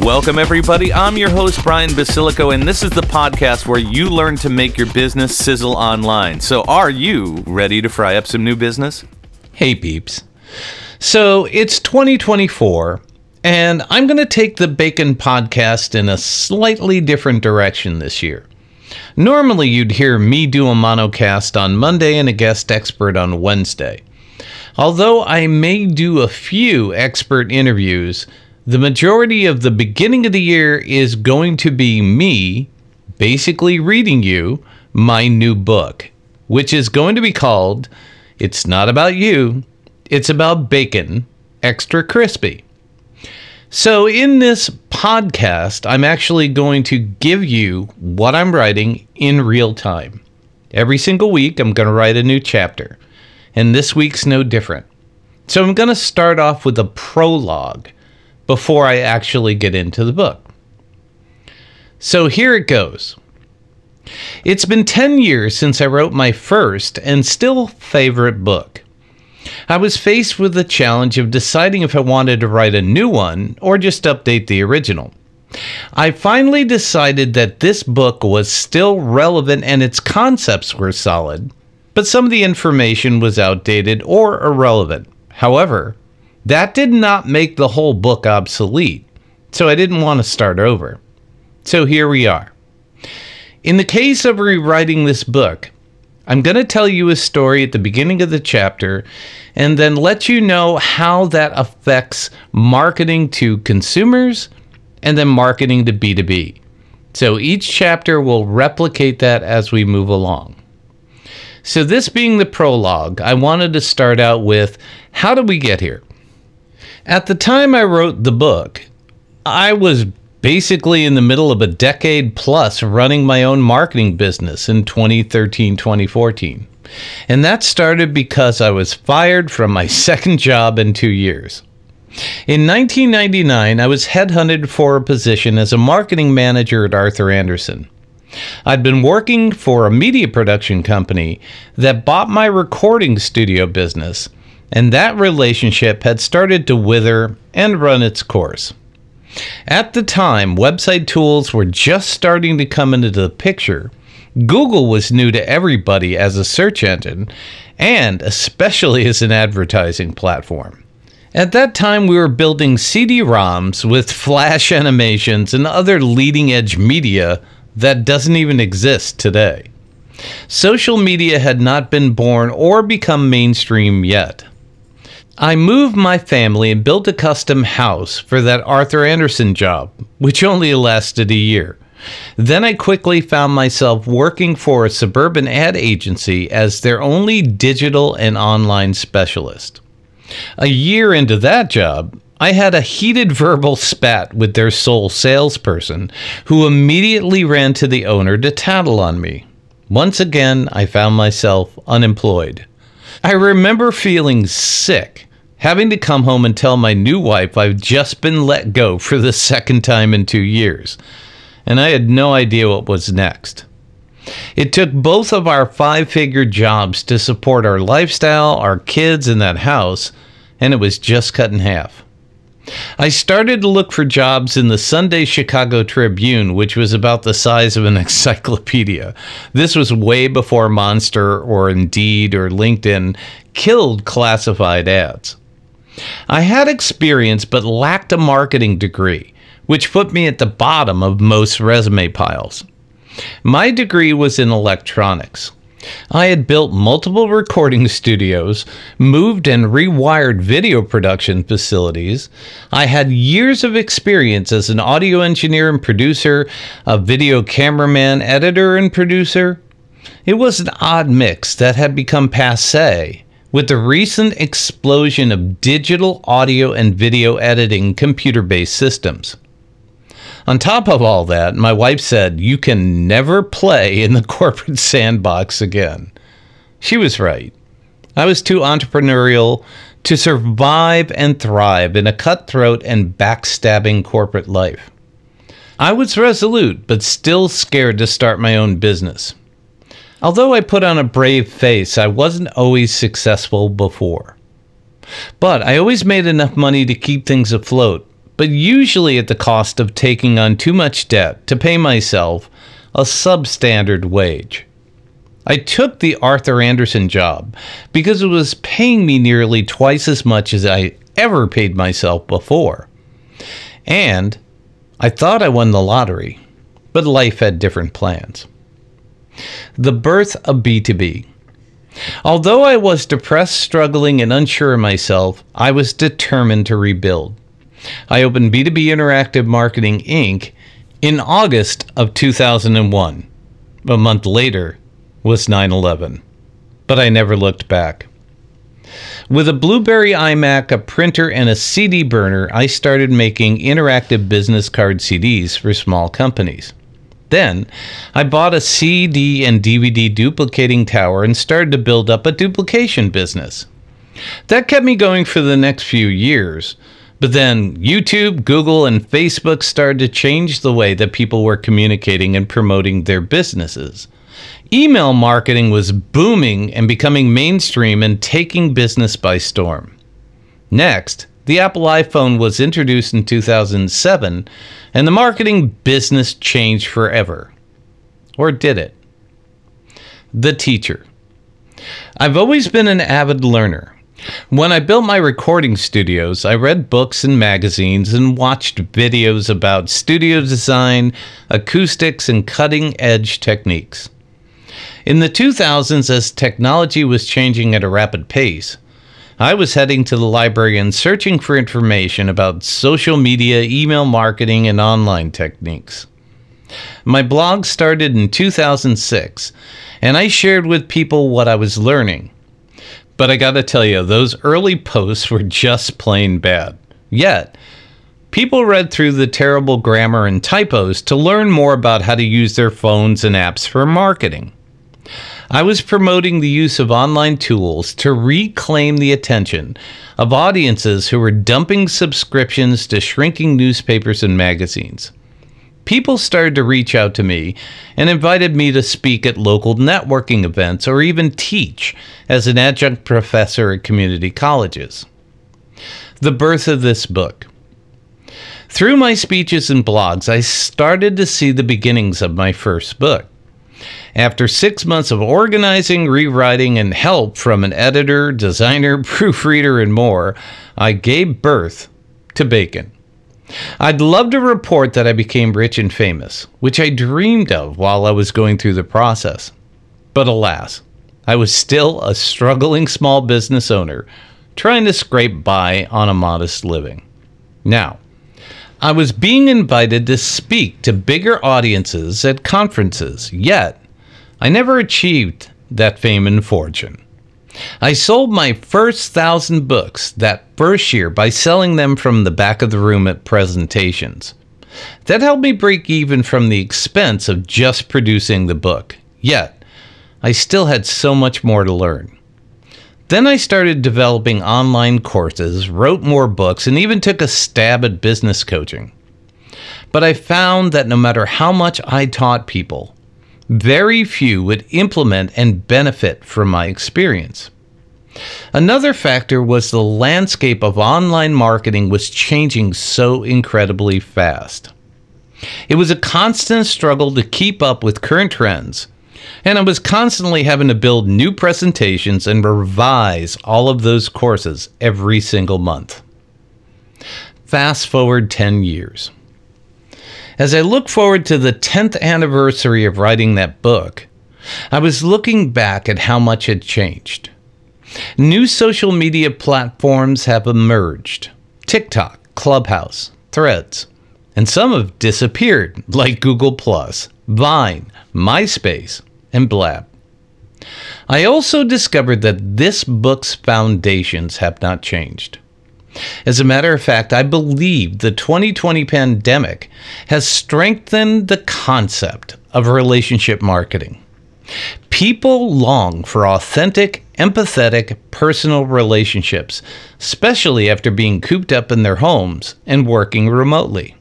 Welcome, everybody. I'm your host, Brian Basilico, and this is the podcast where you learn to make your business sizzle online. So, are you ready to fry up some new business? Hey, peeps. So, it's 2024, and I'm going to take the Bacon podcast in a slightly different direction this year. Normally, you'd hear me do a monocast on Monday and a guest expert on Wednesday. Although I may do a few expert interviews, the majority of the beginning of the year is going to be me basically reading you my new book, which is going to be called It's Not About You, It's About Bacon Extra Crispy. So, in this podcast, I'm actually going to give you what I'm writing in real time. Every single week, I'm going to write a new chapter, and this week's no different. So, I'm going to start off with a prologue before I actually get into the book. So here it goes. It's been 10 years since I wrote my first and still favorite book. I was faced with the challenge of deciding if I wanted to write a new one or just update the original. I finally decided that this book was still relevant and its concepts were solid, but some of the information was outdated or irrelevant. However, that did not make the whole book obsolete, so I didn't want to start over. So here we are. In the case of rewriting this book, I'm going to tell you a story at the beginning of the chapter and then let you know how that affects marketing to consumers and then marketing to B2B. So each chapter will replicate that as we move along. So, this being the prologue, I wanted to start out with how did we get here? At the time I wrote the book, I was basically in the middle of a decade plus running my own marketing business in 2013 2014. And that started because I was fired from my second job in two years. In 1999, I was headhunted for a position as a marketing manager at Arthur Andersen. I'd been working for a media production company that bought my recording studio business and that relationship had started to wither and run its course. At the time, website tools were just starting to come into the picture. Google was new to everybody as a search engine, and especially as an advertising platform. At that time, we were building CD ROMs with flash animations and other leading edge media that doesn't even exist today. Social media had not been born or become mainstream yet. I moved my family and built a custom house for that Arthur Andersen job, which only lasted a year. Then I quickly found myself working for a suburban ad agency as their only digital and online specialist. A year into that job, I had a heated verbal spat with their sole salesperson, who immediately ran to the owner to tattle on me. Once again, I found myself unemployed. I remember feeling sick having to come home and tell my new wife I've just been let go for the second time in two years, and I had no idea what was next. It took both of our five figure jobs to support our lifestyle, our kids, and that house, and it was just cut in half. I started to look for jobs in the Sunday Chicago Tribune, which was about the size of an encyclopedia. This was way before Monster or Indeed or LinkedIn killed classified ads. I had experience but lacked a marketing degree, which put me at the bottom of most resume piles. My degree was in electronics. I had built multiple recording studios, moved and rewired video production facilities. I had years of experience as an audio engineer and producer, a video cameraman, editor, and producer. It was an odd mix that had become passe with the recent explosion of digital audio and video editing computer based systems. On top of all that, my wife said, You can never play in the corporate sandbox again. She was right. I was too entrepreneurial to survive and thrive in a cutthroat and backstabbing corporate life. I was resolute, but still scared to start my own business. Although I put on a brave face, I wasn't always successful before. But I always made enough money to keep things afloat, but usually at the cost of taking on too much debt to pay myself a substandard wage. I took the Arthur Andersen job because it was paying me nearly twice as much as I ever paid myself before. And I thought I won the lottery, but life had different plans. The birth of B2B. Although I was depressed, struggling, and unsure of myself, I was determined to rebuild. I opened B2B Interactive Marketing Inc. in August of 2001. A month later was 9 11. But I never looked back. With a Blueberry iMac, a printer, and a CD burner, I started making interactive business card CDs for small companies. Then, I bought a CD and DVD duplicating tower and started to build up a duplication business. That kept me going for the next few years. But then YouTube, Google, and Facebook started to change the way that people were communicating and promoting their businesses. Email marketing was booming and becoming mainstream and taking business by storm. Next, the Apple iPhone was introduced in 2007, and the marketing business changed forever. Or did it? The teacher. I've always been an avid learner. When I built my recording studios, I read books and magazines and watched videos about studio design, acoustics, and cutting edge techniques. In the 2000s, as technology was changing at a rapid pace, I was heading to the library and searching for information about social media, email marketing, and online techniques. My blog started in 2006, and I shared with people what I was learning. But I gotta tell you, those early posts were just plain bad. Yet, people read through the terrible grammar and typos to learn more about how to use their phones and apps for marketing. I was promoting the use of online tools to reclaim the attention of audiences who were dumping subscriptions to shrinking newspapers and magazines. People started to reach out to me and invited me to speak at local networking events or even teach as an adjunct professor at community colleges. The birth of this book. Through my speeches and blogs, I started to see the beginnings of my first book. After six months of organizing, rewriting, and help from an editor, designer, proofreader, and more, I gave birth to Bacon. I'd love to report that I became rich and famous, which I dreamed of while I was going through the process. But alas, I was still a struggling small business owner trying to scrape by on a modest living. Now, I was being invited to speak to bigger audiences at conferences, yet I never achieved that fame and fortune. I sold my first thousand books that first year by selling them from the back of the room at presentations. That helped me break even from the expense of just producing the book. Yet, I still had so much more to learn. Then I started developing online courses, wrote more books, and even took a stab at business coaching. But I found that no matter how much I taught people, very few would implement and benefit from my experience. Another factor was the landscape of online marketing was changing so incredibly fast. It was a constant struggle to keep up with current trends, and I was constantly having to build new presentations and revise all of those courses every single month. Fast forward 10 years. As I look forward to the 10th anniversary of writing that book, I was looking back at how much had changed. New social media platforms have emerged TikTok, Clubhouse, Threads, and some have disappeared, like Google, Vine, MySpace, and Blab. I also discovered that this book's foundations have not changed. As a matter of fact, I believe the 2020 pandemic has strengthened the concept of relationship marketing. People long for authentic, empathetic, personal relationships, especially after being cooped up in their homes and working remotely.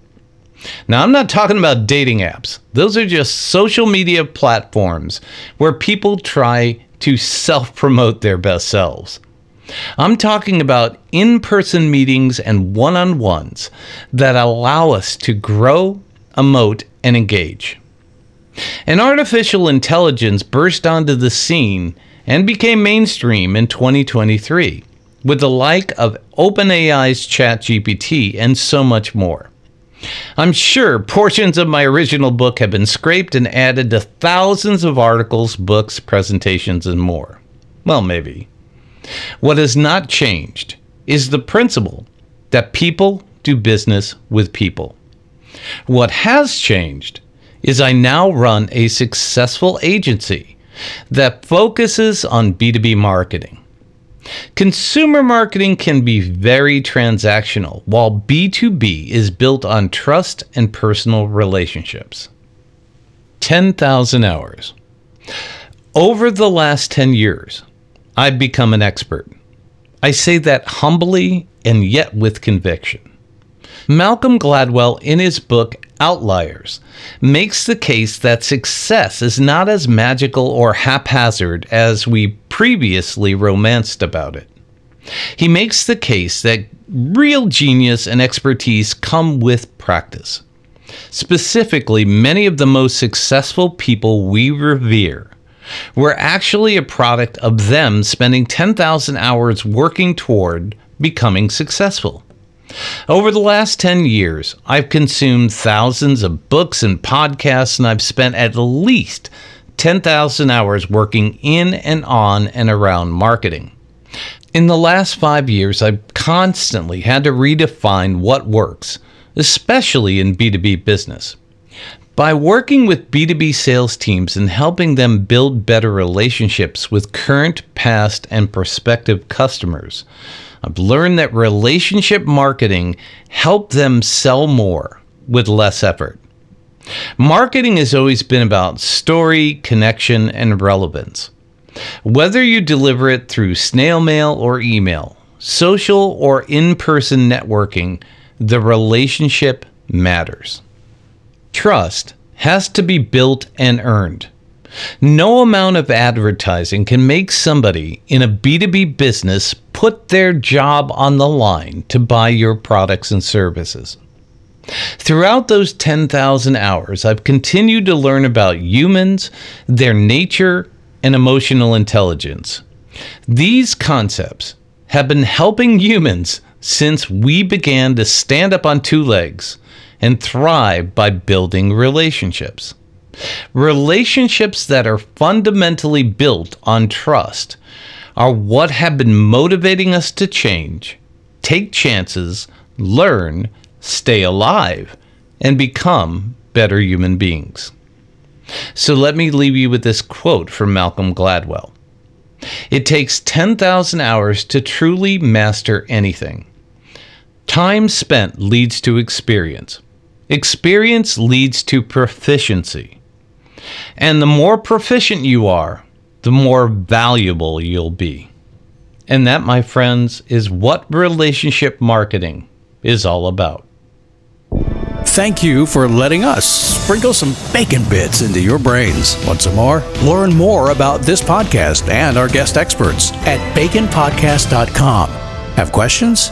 Now, I'm not talking about dating apps. Those are just social media platforms where people try to self promote their best selves. I'm talking about in person meetings and one on ones that allow us to grow, emote, and engage. An artificial intelligence burst onto the scene and became mainstream in 2023 with the like of OpenAI's ChatGPT and so much more. I'm sure portions of my original book have been scraped and added to thousands of articles, books, presentations, and more. Well, maybe. What has not changed is the principle that people do business with people. What has changed is I now run a successful agency that focuses on B2B marketing. Consumer marketing can be very transactional, while B2B is built on trust and personal relationships. 10,000 hours. Over the last 10 years, I've become an expert. I say that humbly and yet with conviction. Malcolm Gladwell, in his book Outliers, makes the case that success is not as magical or haphazard as we previously romanced about it. He makes the case that real genius and expertise come with practice. Specifically, many of the most successful people we revere were actually a product of them spending 10,000 hours working toward becoming successful. Over the last 10 years, I've consumed thousands of books and podcasts, and I've spent at least 10,000 hours working in and on and around marketing. In the last five years, I've constantly had to redefine what works, especially in B2B business. By working with B2B sales teams and helping them build better relationships with current, past, and prospective customers, I've learned that relationship marketing helped them sell more with less effort. Marketing has always been about story, connection, and relevance. Whether you deliver it through snail mail or email, social or in person networking, the relationship matters. Trust has to be built and earned. No amount of advertising can make somebody in a B2B business put their job on the line to buy your products and services. Throughout those 10,000 hours, I've continued to learn about humans, their nature, and emotional intelligence. These concepts have been helping humans since we began to stand up on two legs and thrive by building relationships. Relationships that are fundamentally built on trust are what have been motivating us to change, take chances, learn, stay alive, and become better human beings. So let me leave you with this quote from Malcolm Gladwell It takes 10,000 hours to truly master anything. Time spent leads to experience. Experience leads to proficiency. And the more proficient you are, the more valuable you'll be. And that, my friends, is what relationship marketing is all about. Thank you for letting us sprinkle some bacon bits into your brains. Want some more? Learn more about this podcast and our guest experts at baconpodcast.com. Have questions?